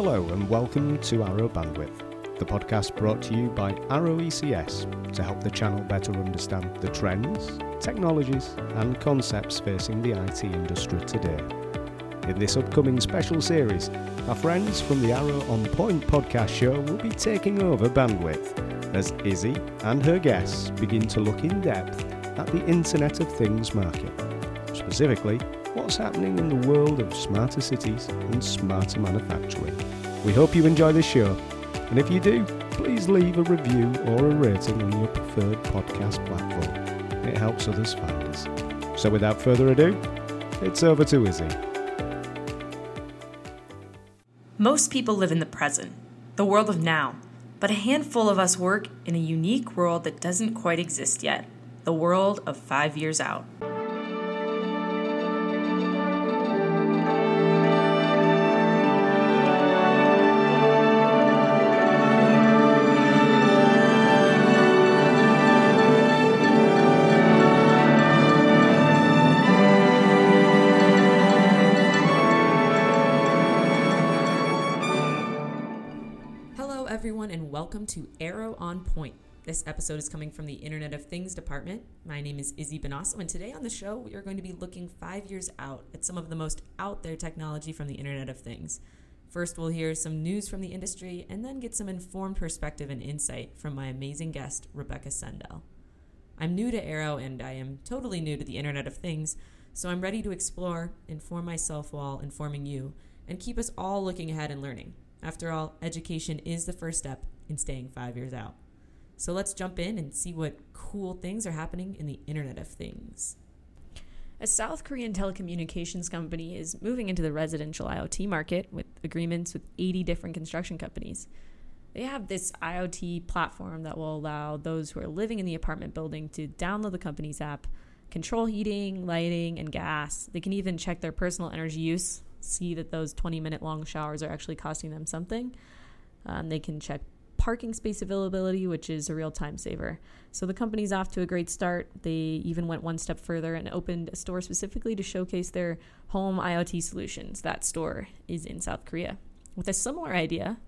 Hello and welcome to Arrow Bandwidth, the podcast brought to you by Arrow ECS to help the channel better understand the trends, technologies, and concepts facing the IT industry today. In this upcoming special series, our friends from the Arrow On Point podcast show will be taking over Bandwidth as Izzy and her guests begin to look in depth at the Internet of Things market. Specifically, what's happening in the world of smarter cities and smarter manufacturing. We hope you enjoy this show, and if you do, please leave a review or a rating on your preferred podcast platform. It helps others find us. So without further ado, it's over to Izzy. Most people live in the present, the world of now, but a handful of us work in a unique world that doesn't quite exist yet the world of five years out. To Arrow on Point. This episode is coming from the Internet of Things department. My name is Izzy Benasso, and today on the show, we are going to be looking five years out at some of the most out there technology from the Internet of Things. First, we'll hear some news from the industry and then get some informed perspective and insight from my amazing guest, Rebecca Sendell. I'm new to Arrow and I am totally new to the Internet of Things, so I'm ready to explore, inform myself while informing you, and keep us all looking ahead and learning. After all, education is the first step in staying five years out. So let's jump in and see what cool things are happening in the Internet of Things. A South Korean telecommunications company is moving into the residential IoT market with agreements with 80 different construction companies. They have this IoT platform that will allow those who are living in the apartment building to download the company's app, control heating, lighting, and gas. They can even check their personal energy use, see that those 20 minute long showers are actually costing them something. Um, they can check parking space availability, which is a real time saver. So the company's off to a great start. They even went one step further and opened a store specifically to showcase their home IoT solutions. That store is in South Korea. With a similar idea,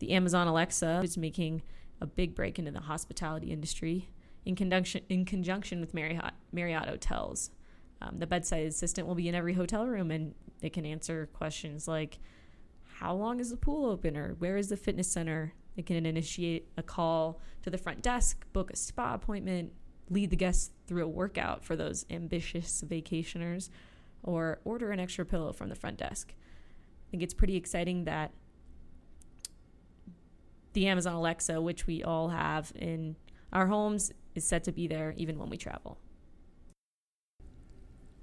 the Amazon Alexa is making a big break into the hospitality industry in conjunction, in conjunction with Marriott, Marriott Hotels. Um, the bedside assistant will be in every hotel room and it can answer questions like how long is the pool open or where is the fitness center it can initiate a call to the front desk, book a spa appointment, lead the guests through a workout for those ambitious vacationers, or order an extra pillow from the front desk. I think it's pretty exciting that the Amazon Alexa, which we all have in our homes, is set to be there even when we travel.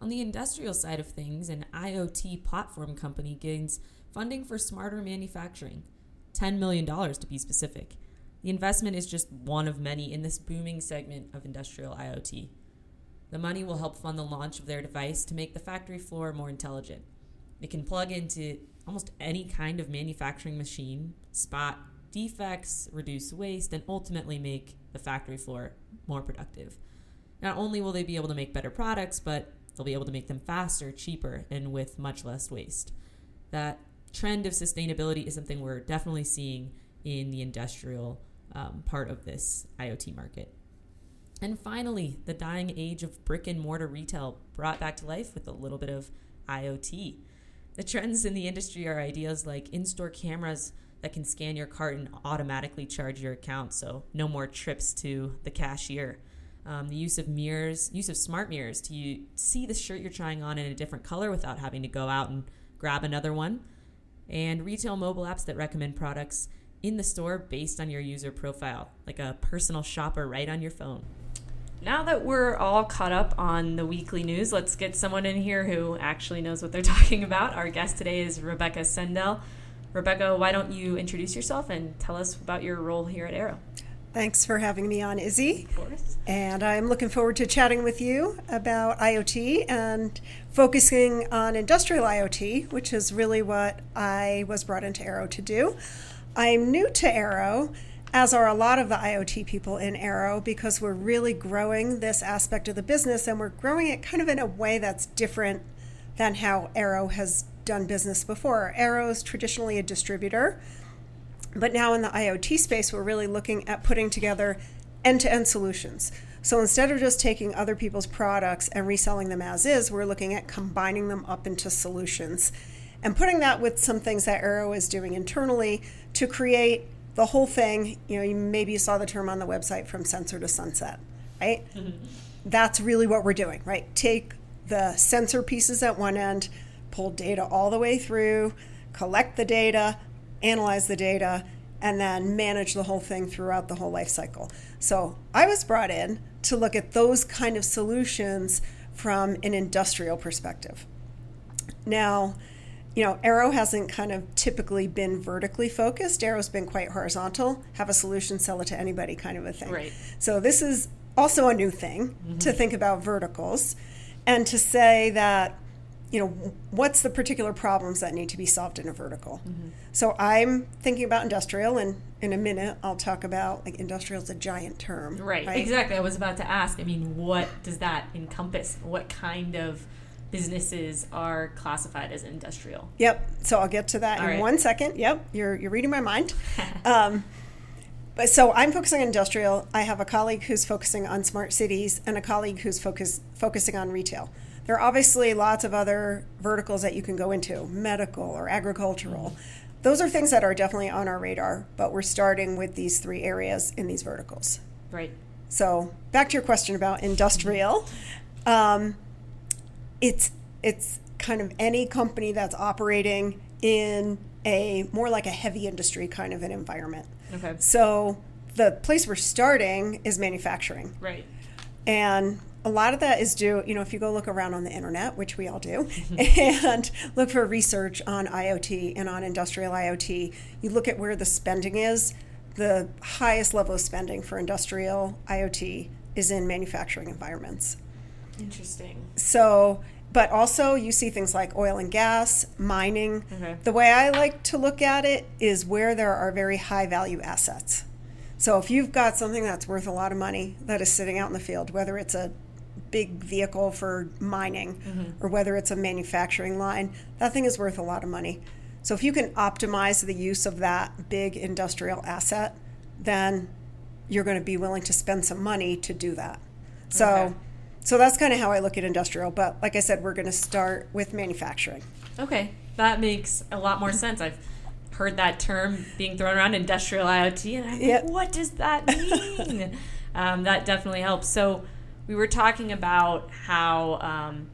On the industrial side of things, an IoT platform company gains funding for smarter manufacturing. $10 million to be specific. The investment is just one of many in this booming segment of industrial IoT. The money will help fund the launch of their device to make the factory floor more intelligent. It can plug into almost any kind of manufacturing machine, spot defects, reduce waste, and ultimately make the factory floor more productive. Not only will they be able to make better products, but they'll be able to make them faster, cheaper, and with much less waste. That trend of sustainability is something we're definitely seeing in the industrial um, part of this IoT market. And finally, the dying age of brick and mortar retail brought back to life with a little bit of IoT. The trends in the industry are ideas like in store cameras that can scan your cart and automatically charge your account, so no more trips to the cashier. Um, the use of mirrors, use of smart mirrors to you, see the shirt you're trying on in a different color without having to go out and grab another one and retail mobile apps that recommend products in the store based on your user profile, like a personal shopper right on your phone. Now that we're all caught up on the weekly news, let's get someone in here who actually knows what they're talking about. Our guest today is Rebecca Sendell. Rebecca, why don't you introduce yourself and tell us about your role here at Arrow? Thanks for having me on, Izzy. Of course. And I'm looking forward to chatting with you about IoT and focusing on industrial IoT, which is really what I was brought into Arrow to do. I'm new to Arrow, as are a lot of the IoT people in Arrow, because we're really growing this aspect of the business and we're growing it kind of in a way that's different than how Arrow has done business before. Arrow is traditionally a distributor, but now in the IoT space, we're really looking at putting together end to end solutions. So instead of just taking other people's products and reselling them as is, we're looking at combining them up into solutions and putting that with some things that Arrow is doing internally to create the whole thing. You know, you, maybe you saw the term on the website from sensor to sunset, right? Mm-hmm. That's really what we're doing, right? Take the sensor pieces at one end, pull data all the way through, collect the data, analyze the data, and then manage the whole thing throughout the whole life cycle. So I was brought in to look at those kind of solutions from an industrial perspective. Now, you know, Arrow hasn't kind of typically been vertically focused. Arrow's been quite horizontal, have a solution, sell it to anybody kind of a thing. Right. So this is also a new thing mm-hmm. to think about verticals and to say that you know what's the particular problems that need to be solved in a vertical mm-hmm. so i'm thinking about industrial and in a minute i'll talk about like industrial is a giant term right, right exactly i was about to ask i mean what does that encompass what kind of businesses are classified as industrial yep so i'll get to that All in right. one second yep you're, you're reading my mind um, but so I'm focusing on industrial. I have a colleague who's focusing on smart cities and a colleague who's focus, focusing on retail. There are obviously lots of other verticals that you can go into, medical or agricultural. Those are things that are definitely on our radar, but we're starting with these three areas in these verticals. Right. So back to your question about industrial, um, it's it's kind of any company that's operating in a more like a heavy industry kind of an environment. Okay. So the place we're starting is manufacturing. Right. And a lot of that is due, you know, if you go look around on the internet, which we all do, and look for research on IoT and on industrial IoT, you look at where the spending is. The highest level of spending for industrial IoT is in manufacturing environments. Interesting. So, but also you see things like oil and gas, mining. Okay. The way I like to look at it is where there are very high value assets. So if you've got something that's worth a lot of money that is sitting out in the field, whether it's a big vehicle for mining mm-hmm. or whether it's a manufacturing line, that thing is worth a lot of money. So if you can optimize the use of that big industrial asset, then you're going to be willing to spend some money to do that. So okay. so that's kind of how I look at industrial, but like I said, we're going to start with manufacturing. Okay. That makes a lot more sense. I've heard that term being thrown around industrial IoT and I'm yep. like, what does that mean? um, that definitely helps. So we were talking about how um,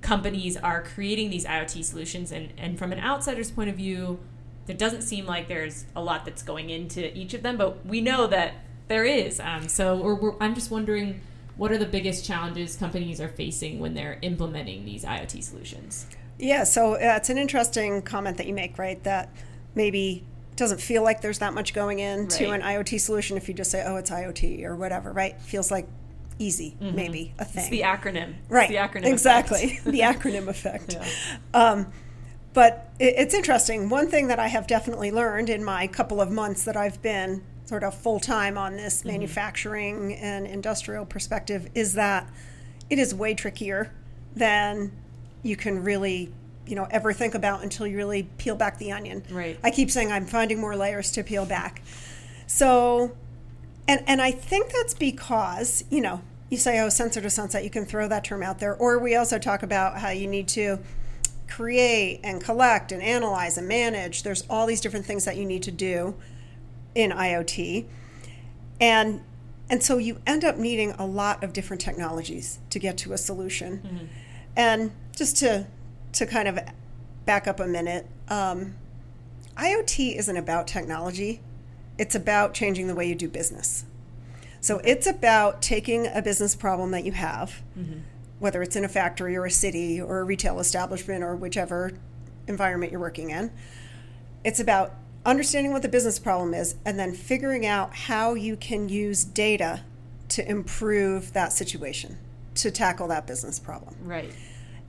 companies are creating these IoT solutions, and, and from an outsider's point of view, it doesn't seem like there's a lot that's going into each of them, but we know that there is. Um, so we're, we're, I'm just wondering what are the biggest challenges companies are facing when they're implementing these IoT solutions? Yeah, so uh, it's an interesting comment that you make, right? That maybe doesn't feel like there's that much going into right. an IoT solution if you just say, oh, it's IoT or whatever, right? Feels like easy, mm-hmm. maybe a thing. It's the acronym. Right. It's the acronym exactly. the acronym effect. Yeah. Um, but it, it's interesting. One thing that I have definitely learned in my couple of months that I've been sort of full time on this mm-hmm. manufacturing and industrial perspective is that it is way trickier than you can really you know ever think about until you really peel back the onion. Right. I keep saying I'm finding more layers to peel back. So and and I think that's because, you know, you say, oh, sensor to sunset, you can throw that term out there. Or we also talk about how you need to create and collect and analyze and manage. There's all these different things that you need to do in IoT. And and so you end up needing a lot of different technologies to get to a solution. Mm-hmm. And just to to kind of back up a minute, um, IoT isn't about technology it's about changing the way you do business. So it's about taking a business problem that you have, mm-hmm. whether it's in a factory or a city or a retail establishment or whichever environment you're working in. It's about understanding what the business problem is and then figuring out how you can use data to improve that situation, to tackle that business problem. Right.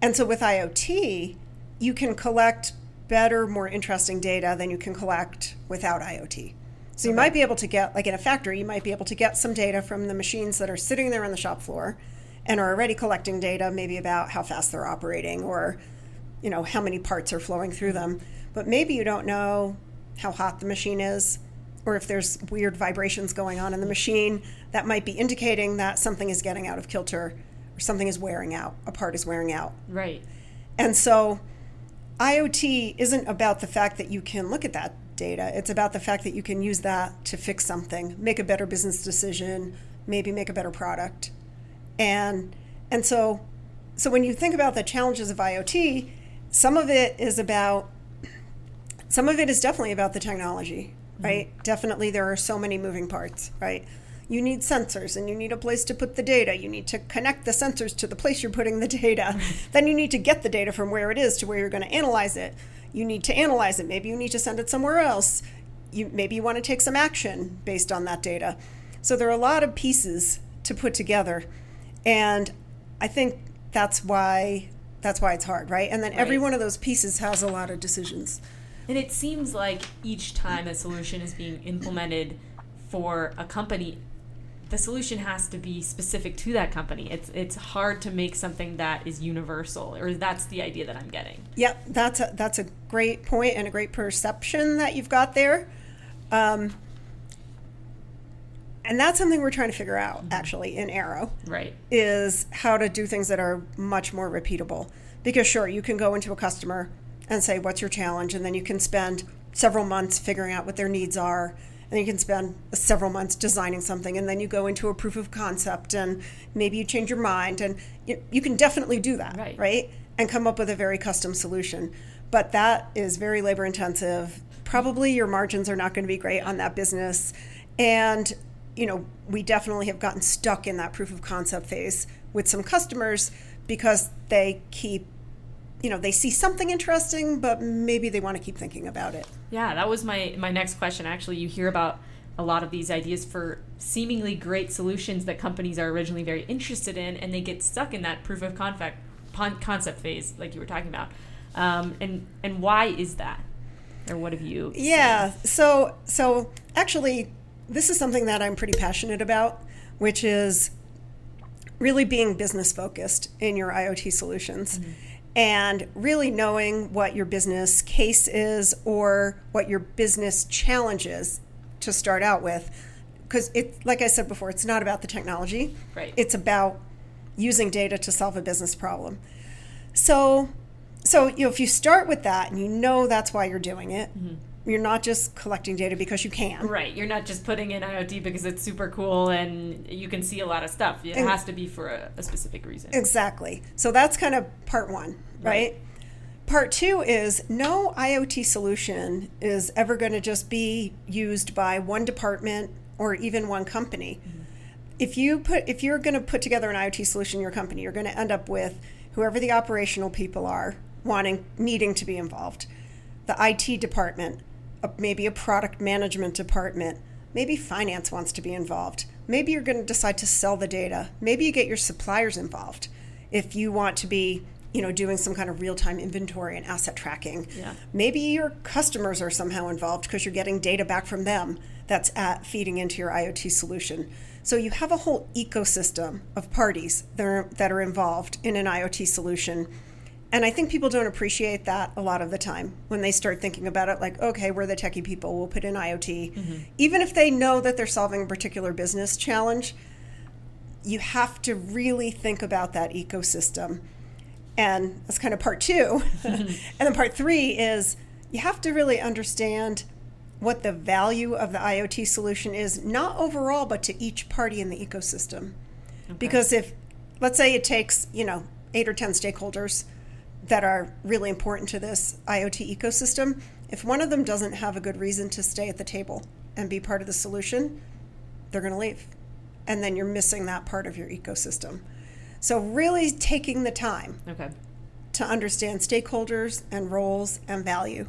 And so with IoT, you can collect better, more interesting data than you can collect without IoT. So you okay. might be able to get, like in a factory, you might be able to get some data from the machines that are sitting there on the shop floor and are already collecting data, maybe about how fast they're operating or you know, how many parts are flowing through them. But maybe you don't know how hot the machine is or if there's weird vibrations going on in the machine that might be indicating that something is getting out of kilter or something is wearing out, a part is wearing out. Right. And so IoT isn't about the fact that you can look at that data. It's about the fact that you can use that to fix something, make a better business decision, maybe make a better product. And and so so when you think about the challenges of IoT, some of it is about some of it is definitely about the technology, right? Mm-hmm. Definitely there are so many moving parts, right? You need sensors and you need a place to put the data. You need to connect the sensors to the place you're putting the data. then you need to get the data from where it is to where you're going to analyze it. You need to analyze it. Maybe you need to send it somewhere else. You maybe you want to take some action based on that data. So there are a lot of pieces to put together. And I think that's why that's why it's hard, right? And then right. every one of those pieces has a lot of decisions. And it seems like each time a solution is being implemented for a company, the solution has to be specific to that company. It's it's hard to make something that is universal, or that's the idea that I'm getting. Yep, that's a that's a great point and a great perception that you've got there. Um, and that's something we're trying to figure out mm-hmm. actually in Arrow. Right. Is how to do things that are much more repeatable. Because sure, you can go into a customer and say, "What's your challenge?" and then you can spend several months figuring out what their needs are and you can spend several months designing something and then you go into a proof of concept and maybe you change your mind and you, you can definitely do that right. right? And come up with a very custom solution. But that is very labor intensive. Probably your margins are not going to be great on that business. And you know we definitely have gotten stuck in that proof of concept phase with some customers because they keep you know they see something interesting but maybe they want to keep thinking about it. Yeah that was my my next question. Actually you hear about a lot of these ideas for seemingly great solutions that companies are originally very interested in and they get stuck in that proof of concept concept phase like you were talking about. Um, and and why is that? Or what have you yeah seen? so so actually this is something that i'm pretty passionate about which is really being business focused in your iot solutions. Mm-hmm and really knowing what your business case is or what your business challenge is to start out with. Because it like i said before it's not about the technology. Right. It's about using data to solve a business problem. So so you know if you start with that and you know that's why you're doing it mm-hmm you're not just collecting data because you can. Right. You're not just putting in IoT because it's super cool and you can see a lot of stuff. It and has to be for a, a, specific reason. Exactly. So that's kind of part one, right? right? Part two is no IoT solution is ever going to just be used by one department or even one company. Mm-hmm. If you put if you're going to put together an IoT solution in your company, you're going to end up with whoever the operational people are wanting needing to be involved. The IT department a, maybe a product management department. Maybe finance wants to be involved. Maybe you're going to decide to sell the data. Maybe you get your suppliers involved if you want to be you know doing some kind of real-time inventory and asset tracking yeah. maybe your customers are somehow involved because you're getting data back from them that's at feeding into your iot solution so you have a whole ecosystem of parties that are, that are involved in an iot solution and I think people don't appreciate that a lot of the time when they start thinking about it like, okay, we're the techie people, we'll put in IoT. Mm-hmm. Even if they know that they're solving a particular business challenge, you have to really think about that ecosystem. And that's kind of part 2 mm-hmm. and then part three is you have to really understand what the value of the IoT solution is, not overall, but to each party in the ecosystem. Okay. Because if, let's say it takes, you know, eight or 10 stakeholders that are really important to this IoT ecosystem, if one of them doesn't have a good reason to stay at the table and be part of the solution, they're going to leave. And then you're missing that part of your ecosystem. So, really taking the time okay. to understand stakeholders and roles and value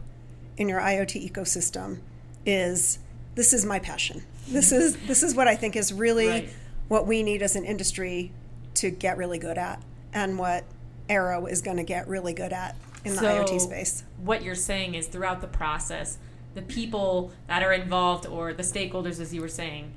in your IoT ecosystem is this is my passion. This is this is what I think is really right. what we need as an industry to get really good at and what Arrow is going to get really good at in the so IoT space. What you're saying is throughout the process, the people that are involved or the stakeholders, as you were saying,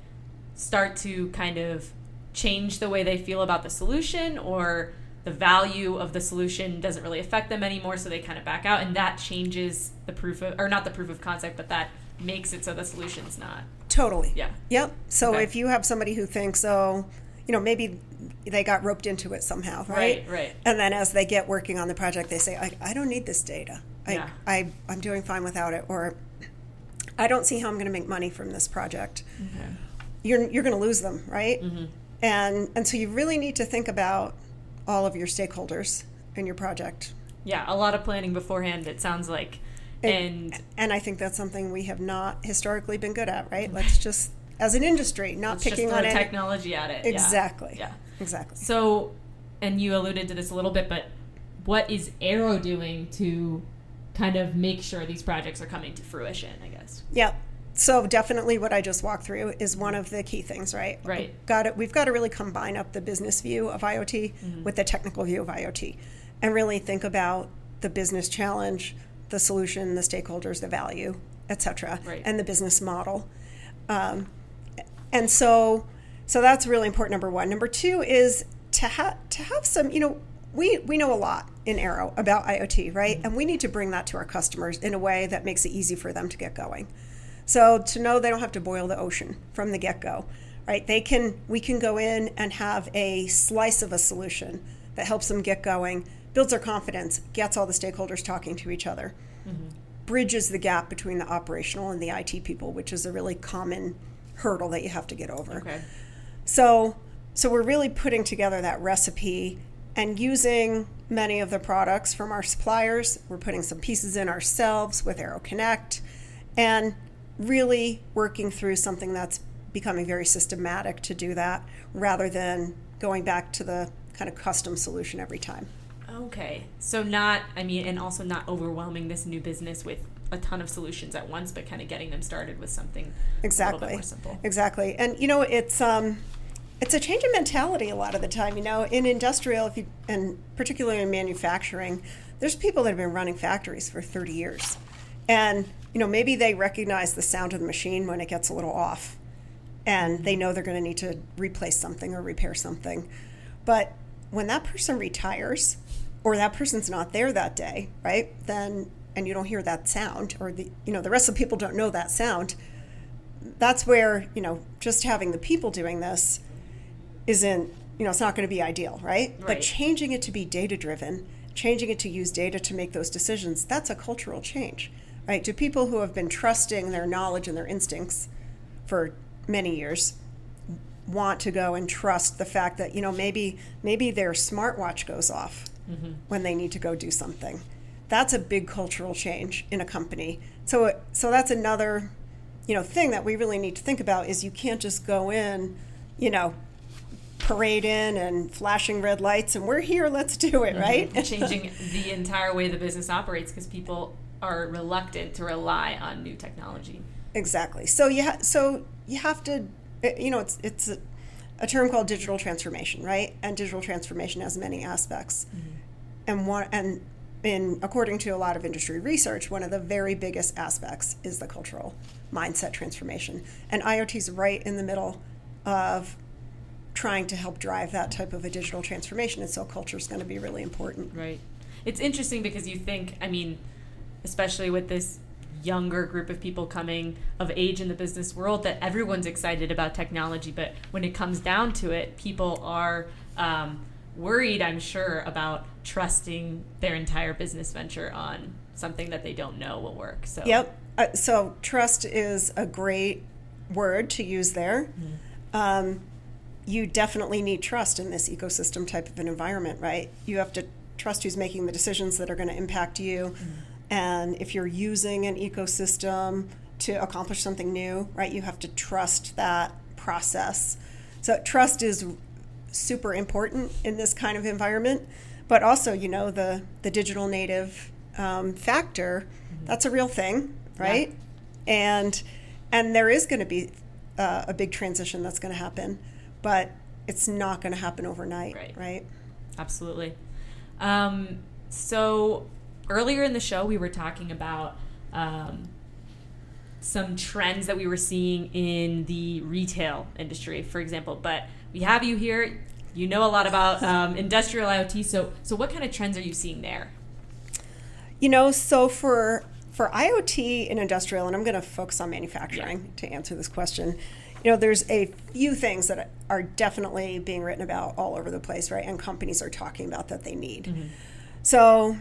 start to kind of change the way they feel about the solution or the value of the solution doesn't really affect them anymore, so they kind of back out, and that changes the proof of, or not the proof of concept, but that makes it so the solution's not. Totally. Yeah. Yep. So Okay. if you have somebody who thinks, oh, you know, maybe they got roped into it somehow, right? Right, right. And then as they get working on the project, they say, I, I don't need this data. I, Yeah. I, I'm doing fine without it. Or I don't see how I'm going to make money from this project. You're, you're going to lose them, right? Mm-hmm. And, and so you really need to think about all of your stakeholders in your project. Yeah, a lot of planning beforehand, it sounds like. And And I think that's something we have not historically been good at, right? Let's just, as an industry, not let's picking on any. technology at it. Exactly. Yeah. Exactly. So, and you alluded to this a little bit, but what is Arrow doing to kind of make sure these projects are coming to fruition, I guess? Yeah. So definitely what I just walked through is one of the key things, right? Right. Got it. We've got to really combine up the business view of IoT Mm-hmm. with the technical view of IoT and really think about the business challenge, the solution, the stakeholders, the value, et cetera, Right. and the business model. Um, and so so that's really important number one. Number two is to have to have some you know we we know a lot in arrow about iot right? Mm-hmm. And we need to bring that to our customers in a way that makes it easy for them to get going. So to know they don't have to boil the ocean from the get-go right? They can we can go in and have a slice of a solution that helps them get going builds their confidence gets all the stakeholders talking to each other mm-hmm. bridges the gap between the operational and the IT people, which is a really common hurdle that you have to get over. Okay. So, so we're really putting together that recipe and using many of the products from our suppliers. We're putting some pieces in ourselves with Arrow Connect, and really working through something that's becoming very systematic to do that, rather than going back to the kind of custom solution every time. Okay. So, not, I mean, and also not overwhelming this new business with a ton of solutions at once, but kind of getting them started with something a little exactly bit more simple. exactly. And you know it's um it's a change in mentality a lot of the time you know in industrial if you and particularly in manufacturing there's people that have been running factories for 30 years. And you know maybe they recognize the sound of the machine when it gets a little off and they know they're going to need to replace something or repair something. But when that person retires or that person's not there that day right then and you don't hear that sound or the you know the rest of the people don't know that sound that's where you know just having the people doing this isn't you know it's not going to be ideal right? but changing it to be data driven changing it to use data to make those decisions that's a cultural change right? To people who have been trusting their knowledge and their instincts for many years want to go and trust the fact that you know maybe maybe their smartwatch goes off mm-hmm. when they need to go do something that's a big cultural change in a company so so that's another you know thing that we really need to think about is you can't just go in you know parade in and flashing red lights and we're here let's do it mm-hmm. right Changing the entire way the business operates because people are reluctant to rely on new technology. Exactly. So you ha- so you have to, you know, it's it's a, a term called digital transformation, right? And digital transformation has many aspects, mm-hmm. and one and in according to a lot of industry research, one of the very biggest aspects is the cultural mindset transformation, and IoT is right in the middle of trying to help drive that type of a digital transformation, and so culture is going to be really important. Right. It's interesting because you think, I mean, especially with this younger group of people coming of age in the business world, that everyone's excited about technology. But when it comes down to it, people are um, worried, I'm sure, about trusting their entire business venture on something that they don't know will work. So, Yep. Uh, so trust is a great word to use there. Um, you definitely need trust in this ecosystem type of an environment, right? You have to trust who's making the decisions that are going to impact you. And if you're using an ecosystem to accomplish something new, right, you have to trust that process. So trust is super important in this kind of environment. But also, you know, the, the digital native um, factor, that's a real thing, right? And and there is going to be uh, a big transition that's going to happen, but it's not going to happen overnight, Right. right? Absolutely. Um, so earlier in the show, we were talking about um, some trends that we were seeing in the retail industry, for example. But we have you here. you know a lot about um, industrial IoT. So, so what kind of trends are you seeing there? You know, so for for IoT in industrial, and I'm going to focus on manufacturing yeah. to answer this question. You know, there's a few things that are definitely being written about all over the place, right? And companies are talking about that they need. Mm-hmm. So,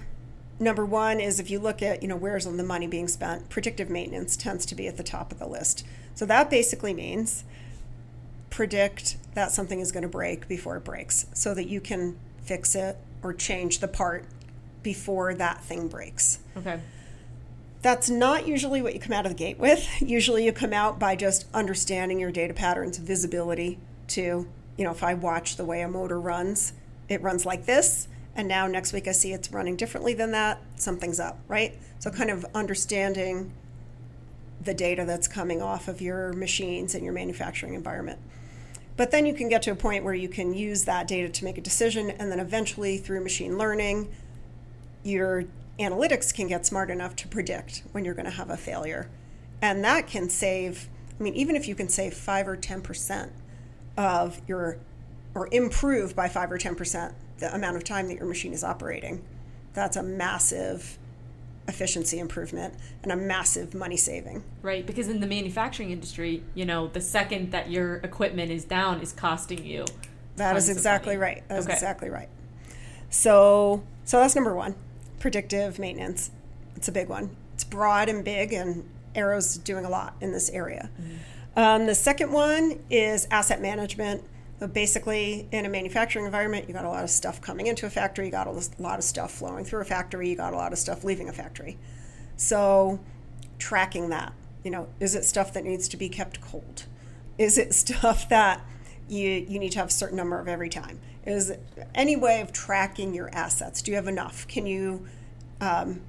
number one is if you look at, you know, where's all the money being spent, predictive maintenance tends to be at the top of the list. So that basically means predict that something is going to break before it breaks so that you can fix it or change the part before that thing breaks. Okay. That's not usually what you come out of the gate with. Usually you come out by just understanding your data patterns, visibility to, you know, if I watch the way a motor runs, it runs like this. And now next week I see it's running differently than that, something's up, right? So kind of understanding the data that's coming off of your machines and your manufacturing environment. But then you can get to a point where you can use that data to make a decision, and then eventually through machine learning, your analytics can get smart enough to predict when you're going to have a failure. And that can save, I mean, even if you can save 5 or 10% of your, or improve by 5 or 10% the amount of time that your machine is operating, that's a massive efficiency improvement and a massive money saving. Right, because in the manufacturing industry, you know, the second that your equipment is down is costing you. That is exactly right. That is okay. exactly right. So, so that's number 1 predictive maintenance. It's a big one. It's broad and big, and Arrow's doing a lot in this area. Mm-hmm. Um, the second one is asset management. Basically, in a manufacturing environment, you got a lot of stuff coming into a factory, you got a lot of stuff flowing through a factory, you got a lot of stuff leaving a factory. So, tracking that, you know, is it stuff that needs to be kept cold? Is it stuff that you, you need to have a certain number of every time? is any way of tracking your assets. Do you have enough? Can you, um,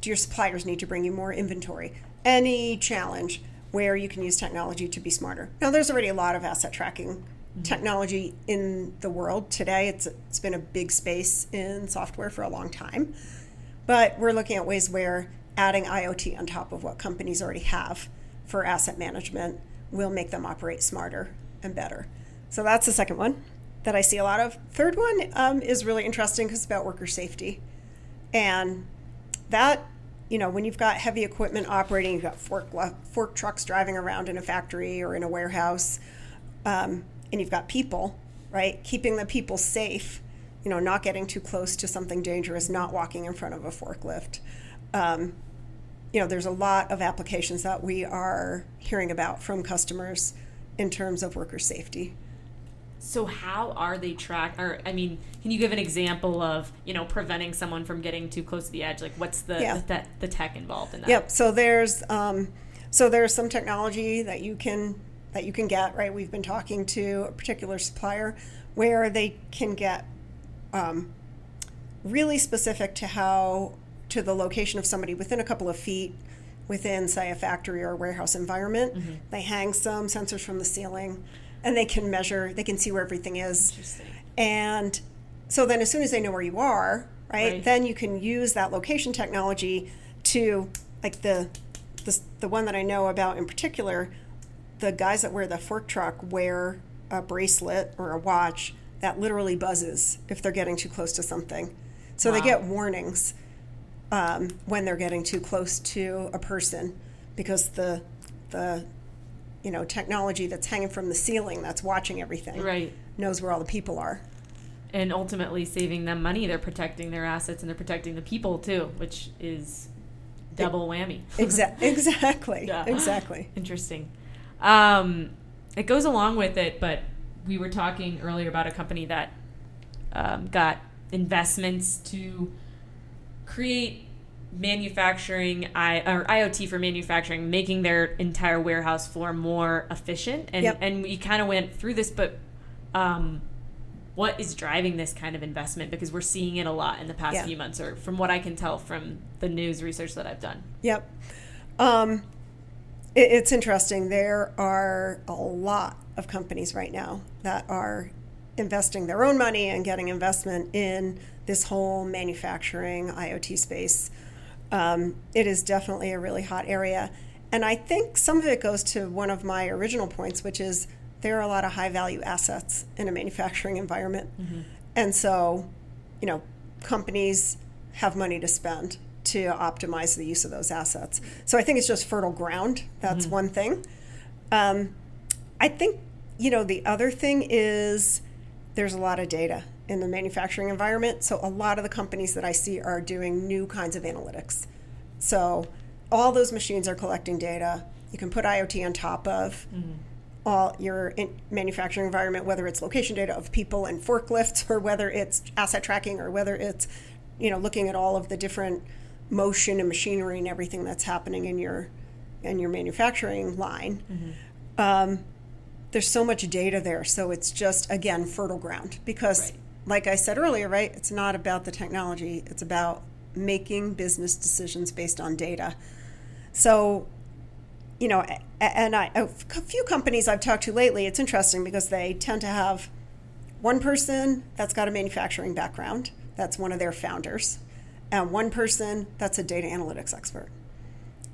do your suppliers need to bring you more inventory? Any challenge where you can use technology to be smarter. Now, there's already a lot of asset tracking mm-hmm. technology in the world today. It's it's been a big space in software for a long time, but we're looking at ways where adding IoT on top of what companies already have for asset management will make them operate smarter and better. So that's the second one that I see a lot of. Third one um, is really interesting because it's about worker safety. And that, you know, when you've got heavy equipment operating, you've got fork, fork trucks driving around in a factory or in a warehouse, um, and you've got people, right? Keeping the people safe, you know, not getting too close to something dangerous, not walking in front of a forklift. Um, you know, there's a lot of applications that we are hearing about from customers in terms of worker safety. So how are they tracked? Or I mean, can you give an example of you know preventing someone from getting too close to the edge? Like what's the yeah. the, the, tech involved in that? Yep. So there's um, so there's some technology that you can that you can get right. We've been talking to a particular supplier where they can get um, really specific to how to the location of somebody within a couple of feet within say a factory or a warehouse environment. Mm-hmm. They hang some sensors from the ceiling and they can measure, they can see where everything is. And so then as soon as they know where you are, right, right, then you can use that location technology to like the, the the one that I know about in particular, the guys that wear the fork truck wear a bracelet or a watch that literally buzzes if they're getting too close to something. So wow. they get warnings um, when they're getting too close to a person because the the you know technology that's hanging from the ceiling that's watching everything right knows where all the people are and ultimately saving them money they're protecting their assets and they're protecting the people too which is double whammy Exa- exactly yeah. exactly interesting um, it goes along with it but we were talking earlier about a company that um, got investments to create manufacturing I, or IoT for manufacturing, making their entire warehouse floor more efficient. And yep. and we kind of went through this, but um, what is driving this kind of investment? Because we're seeing it a lot in the past yeah. few months, or from what I can tell from the news research that I've done. Yep. Um, it's interesting. There are a lot of companies right now that are investing their own money and getting investment in this whole manufacturing IoT space um, it is definitely a really hot area. And I think some of it goes to one of my original points, which is there are a lot of high value assets in a manufacturing environment. And so, you know, companies have money to spend to optimize the use of those assets. So I think it's just fertile ground. That's one thing. Um, I think, you know, the other thing is there's a lot of data in the manufacturing environment. So a lot of the companies that I see are doing new kinds of analytics. So all those machines are collecting data. You can put IoT on top of all your in manufacturing environment, whether it's location data of people and forklifts, or whether it's asset tracking, or whether it's you know looking at all of the different motion and machinery and everything that's happening in your in your manufacturing line. Um, there's so much data there, so it's just again fertile ground because, Right. like I said earlier, right? It's not about the technology; it's about making business decisions based on data. So you know, and I, a few companies I've talked to lately, it's interesting because they tend to have one person that's got a manufacturing background, that's one of their founders, and one person that's a data analytics expert.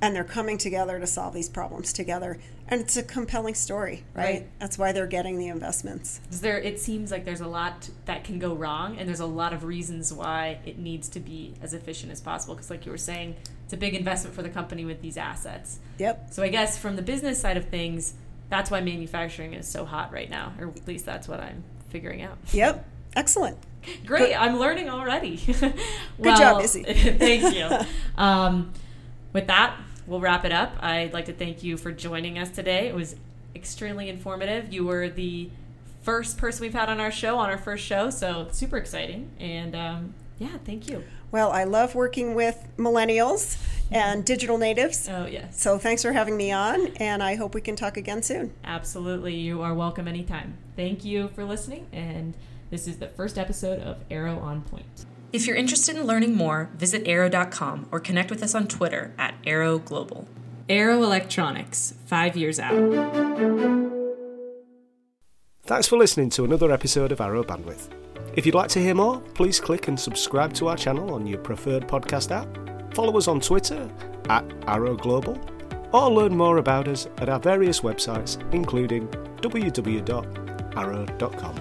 And they're coming together to solve these problems together. And it's a compelling story, right? Right. That's why they're getting the investments. There it seems like there's a lot that can go wrong and there's a lot of reasons why it needs to be as efficient as possible because like you were saying it's a big investment for the company with these assets Yep. so i guess from the business side of things that's why manufacturing is so hot right now or at least that's what i'm figuring out Yep. Excellent. Great i'm learning already. Good job, Izzy. thank you. Um, with that we'll wrap it up. I'd like to thank you for joining us today. It was extremely informative. You were the first person we've had on our show on our first show so super exciting. And um, yeah thank you. Well, I love working with millennials and digital natives. oh yes. So thanks for having me on, and I hope we can talk again soon. absolutely. You are welcome anytime. Thank you for listening and this is the first episode of arrow on point if you're interested in learning more visit arrow.com or connect with us on twitter at arrow global arrow electronics five years out Thanks for listening to another episode of Arrow Bandwidth. If you'd like to hear more, please click and subscribe to our channel on your preferred podcast app. Follow us on Twitter at Arrow Global, or learn more about us at our various websites, including www.arrow.com.